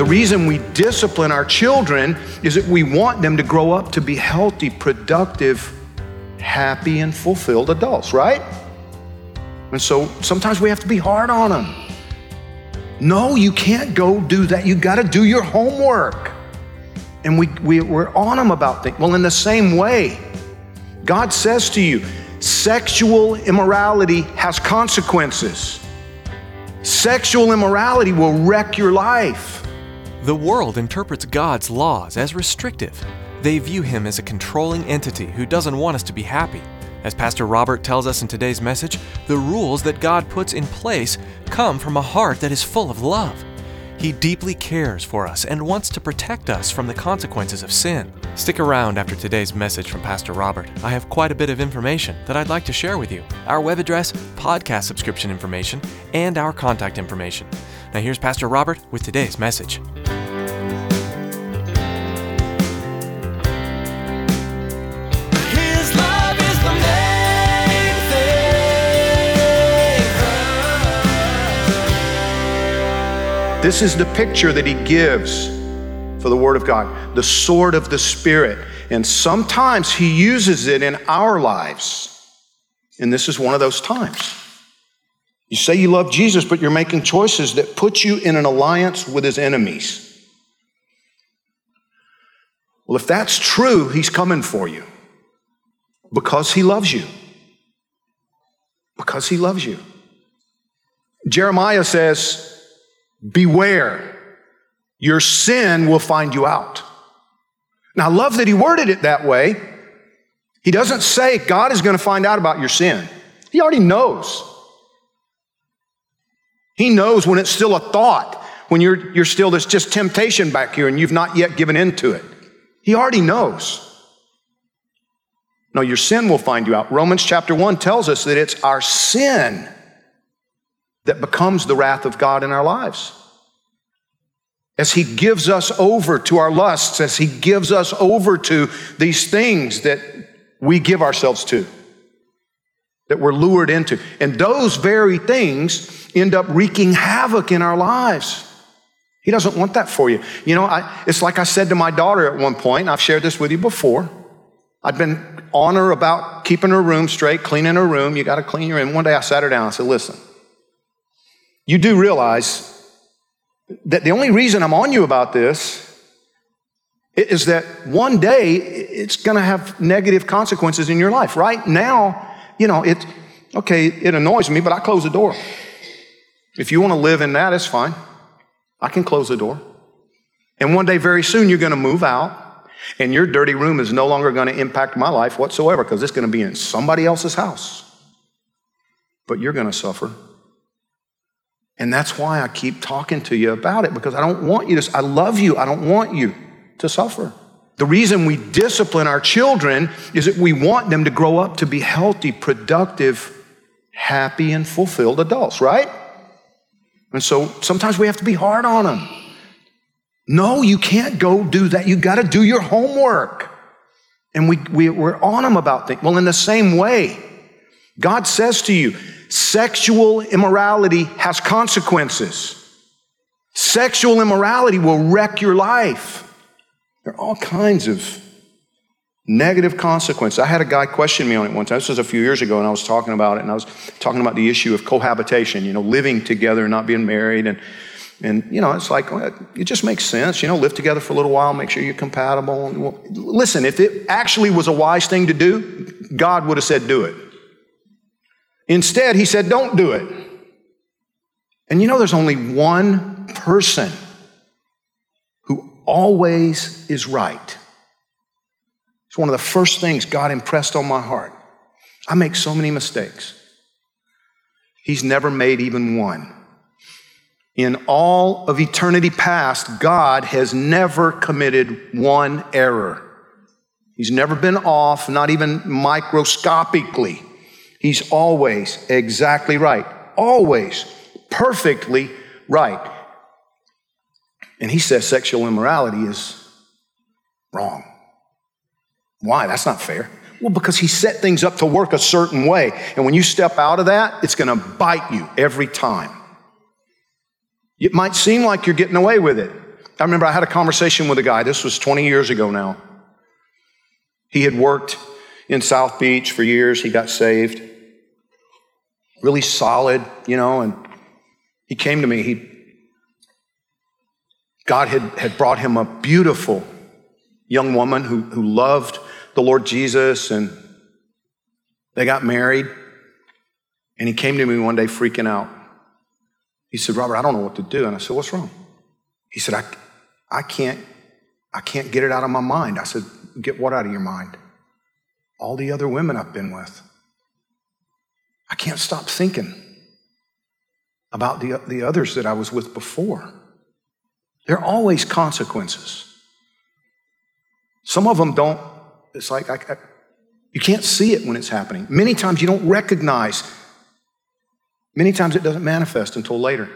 The reason we discipline our children is that we want them to grow up to be healthy, productive, happy, and fulfilled adults, right? And so sometimes we have to be hard on them. No, you can't go do that. You got to do your homework. And we, we, we're on them about things. Well, in the same way, God says to you, sexual immorality has consequences. Sexual immorality will wreck your life. The world interprets God's laws as restrictive. They view Him as a controlling entity who doesn't want us to be happy. As Pastor Robert tells us in today's message, the rules that God puts in place come from a heart that is full of love. He deeply cares for us and wants to protect us from the consequences of sin. Stick around after today's message from Pastor Robert. I have quite a bit of information that I'd like to share with you our web address, podcast subscription information, and our contact information. Now, here's Pastor Robert with today's message. This is the picture that he gives for the Word of God, the sword of the Spirit. And sometimes he uses it in our lives. And this is one of those times. You say you love Jesus, but you're making choices that put you in an alliance with his enemies. Well, if that's true, he's coming for you because he loves you. Because he loves you. Jeremiah says, Beware, your sin will find you out. Now, I love that he worded it that way. He doesn't say God is going to find out about your sin, he already knows. He knows when it's still a thought, when you're, you're still, there's just temptation back here and you've not yet given into it. He already knows. No, your sin will find you out. Romans chapter 1 tells us that it's our sin that becomes the wrath of God in our lives. As He gives us over to our lusts, as He gives us over to these things that we give ourselves to, that we're lured into. And those very things end up wreaking havoc in our lives. He doesn't want that for you. You know, I, it's like I said to my daughter at one point, I've shared this with you before. I'd been on her about keeping her room straight, cleaning her room. You got to clean your room. One day I sat her down and said, Listen, you do realize that the only reason I'm on you about this is that one day it's going to have negative consequences in your life. Right now, you know, it, okay, it annoys me, but I close the door. If you want to live in that, it's fine. I can close the door. And one day, very soon, you're going to move out, and your dirty room is no longer going to impact my life whatsoever because it's going to be in somebody else's house. But you're going to suffer. And that's why I keep talking to you about it because I don't want you to, I love you. I don't want you to suffer. The reason we discipline our children is that we want them to grow up to be healthy, productive, happy, and fulfilled adults, right? And so sometimes we have to be hard on them. No, you can't go do that. You got to do your homework. And we, we, we're on them about things. Well, in the same way, God says to you, sexual immorality has consequences. Sexual immorality will wreck your life. There are all kinds of negative consequences. I had a guy question me on it one time. This was a few years ago, and I was talking about it, and I was talking about the issue of cohabitation, you know, living together and not being married. And, and you know, it's like, well, it just makes sense. You know, live together for a little while, make sure you're compatible. Well, listen, if it actually was a wise thing to do, God would have said, do it. Instead, he said, don't do it. And you know, there's only one person who always is right. It's one of the first things God impressed on my heart. I make so many mistakes. He's never made even one. In all of eternity past, God has never committed one error. He's never been off, not even microscopically. He's always exactly right. Always perfectly right. And he says sexual immorality is wrong. Why? That's not fair. Well, because he set things up to work a certain way. And when you step out of that, it's going to bite you every time. It might seem like you're getting away with it. I remember I had a conversation with a guy, this was 20 years ago now. He had worked in South Beach for years, he got saved. Really solid, you know, and he came to me. He, God had, had brought him a beautiful young woman who, who loved the Lord Jesus, and they got married. And he came to me one day freaking out. He said, Robert, I don't know what to do. And I said, What's wrong? He said, I, I can't, I can't get it out of my mind. I said, Get what out of your mind? All the other women I've been with. I can't stop thinking about the, the others that I was with before. There are always consequences. Some of them don't, it's like, I, I, you can't see it when it's happening. Many times you don't recognize, many times it doesn't manifest until later.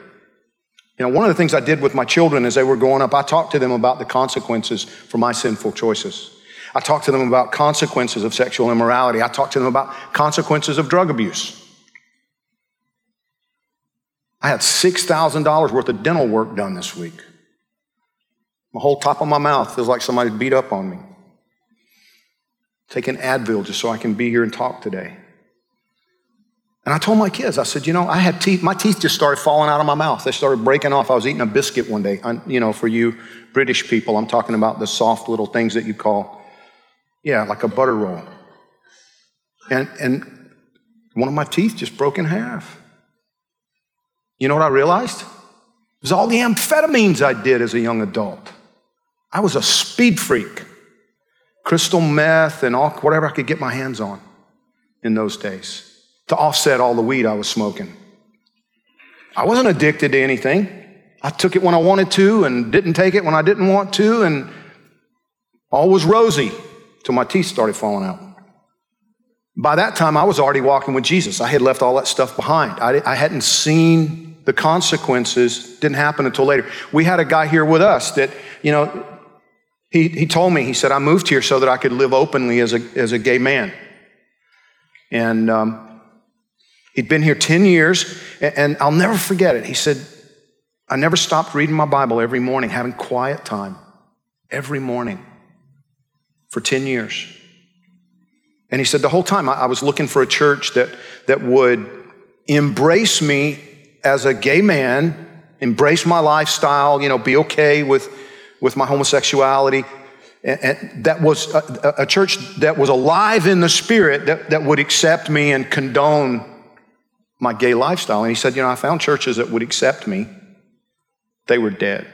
You know, one of the things I did with my children as they were growing up, I talked to them about the consequences for my sinful choices. I talked to them about consequences of sexual immorality. I talked to them about consequences of drug abuse. I had $6,000 worth of dental work done this week. My whole top of my mouth feels like somebody beat up on me. Taking Advil just so I can be here and talk today. And I told my kids, I said, you know, I had teeth, my teeth just started falling out of my mouth. They started breaking off. I was eating a biscuit one day. I, you know, for you British people, I'm talking about the soft little things that you call, yeah, like a butter roll. And, and one of my teeth just broke in half. You know what I realized? It was all the amphetamines I did as a young adult. I was a speed freak. Crystal meth and all, whatever I could get my hands on in those days to offset all the weed I was smoking. I wasn't addicted to anything. I took it when I wanted to and didn't take it when I didn't want to, and all was rosy till my teeth started falling out. By that time, I was already walking with Jesus. I had left all that stuff behind. I, I hadn't seen the consequences, didn't happen until later. We had a guy here with us that, you know, he, he told me, he said, I moved here so that I could live openly as a, as a gay man. And um, he'd been here 10 years, and, and I'll never forget it. He said, I never stopped reading my Bible every morning, having quiet time every morning for 10 years. And he said, the whole time I, I was looking for a church that, that would embrace me as a gay man, embrace my lifestyle, you know, be okay with, with my homosexuality. And, and that was a, a, church that was alive in the spirit that, that would accept me and condone my gay lifestyle. And he said, You know, I found churches that would accept me, they were dead.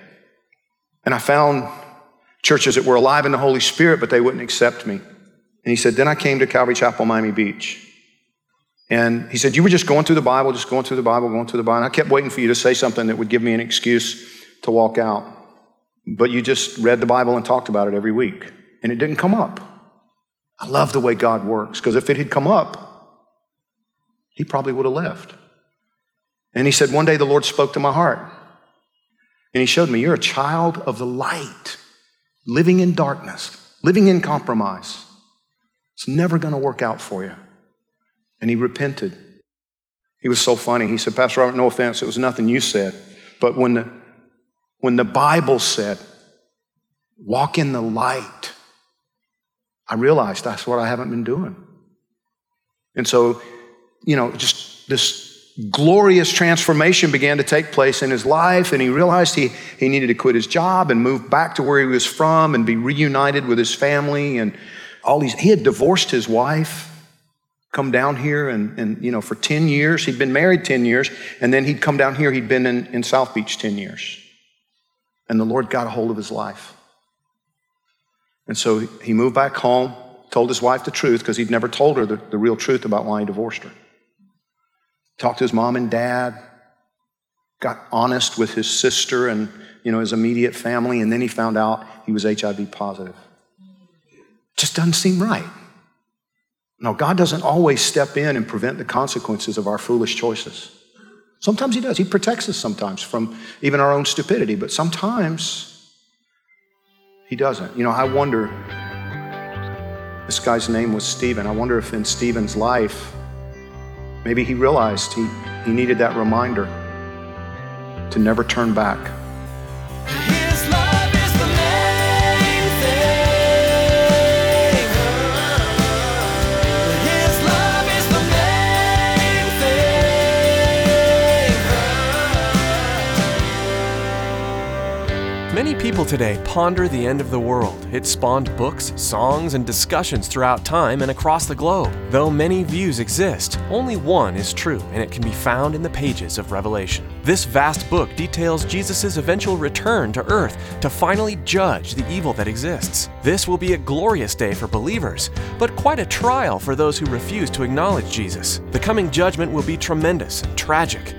And I found churches that were alive in the Holy Spirit, but they wouldn't accept me. And he said, Then I came to Calvary Chapel, Miami Beach. And he said, You were just going through the Bible, just going through the Bible, going through the Bible. And I kept waiting for you to say something that would give me an excuse to walk out. But you just read the Bible and talked about it every week. And it didn't come up. I love the way God works, because if it had come up, he probably would have left. And he said, One day the Lord spoke to my heart. And he showed me, You're a child of the light, living in darkness, living in compromise. It's never going to work out for you. And he repented. He was so funny. He said, Pastor Robert, no offense, it was nothing you said. But when the, when the Bible said, walk in the light, I realized that's what I haven't been doing. And so, you know, just this glorious transformation began to take place in his life, and he realized he, he needed to quit his job and move back to where he was from and be reunited with his family and all these. He had divorced his wife come down here and, and you know, for 10 years, he'd been married 10 years, and then he'd come down here, he'd been in, in South Beach 10 years. And the Lord got a hold of his life. And so he moved back home, told his wife the truth because he'd never told her the, the real truth about why he divorced her. Talked to his mom and dad, got honest with his sister and you know his immediate family, and then he found out he was HIV positive. Just doesn't seem right. No, God doesn't always step in and prevent the consequences of our foolish choices. Sometimes He does. He protects us sometimes from even our own stupidity, but sometimes He doesn't. You know, I wonder, this guy's name was Stephen. I wonder if in Stephen's life, maybe he realized he, he needed that reminder to never turn back. Many people today ponder the end of the world. It spawned books, songs, and discussions throughout time and across the globe. Though many views exist, only one is true, and it can be found in the pages of Revelation. This vast book details Jesus' eventual return to earth to finally judge the evil that exists. This will be a glorious day for believers, but quite a trial for those who refuse to acknowledge Jesus. The coming judgment will be tremendous and tragic.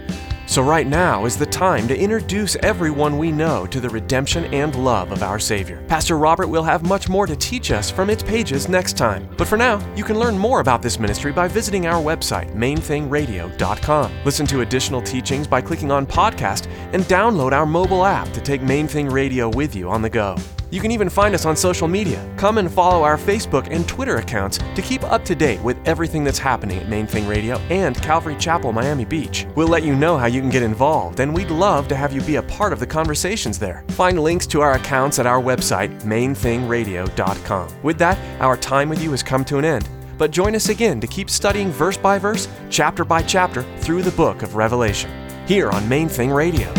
So, right now is the time to introduce everyone we know to the redemption and love of our Savior. Pastor Robert will have much more to teach us from its pages next time. But for now, you can learn more about this ministry by visiting our website, mainthingradio.com. Listen to additional teachings by clicking on podcast and download our mobile app to take Main Thing Radio with you on the go. You can even find us on social media. Come and follow our Facebook and Twitter accounts to keep up to date with everything that's happening at Main Thing Radio and Calvary Chapel, Miami Beach. We'll let you know how you can get involved, and we'd love to have you be a part of the conversations there. Find links to our accounts at our website, mainthingradio.com. With that, our time with you has come to an end. But join us again to keep studying verse by verse, chapter by chapter through the book of Revelation, here on Main Thing Radio.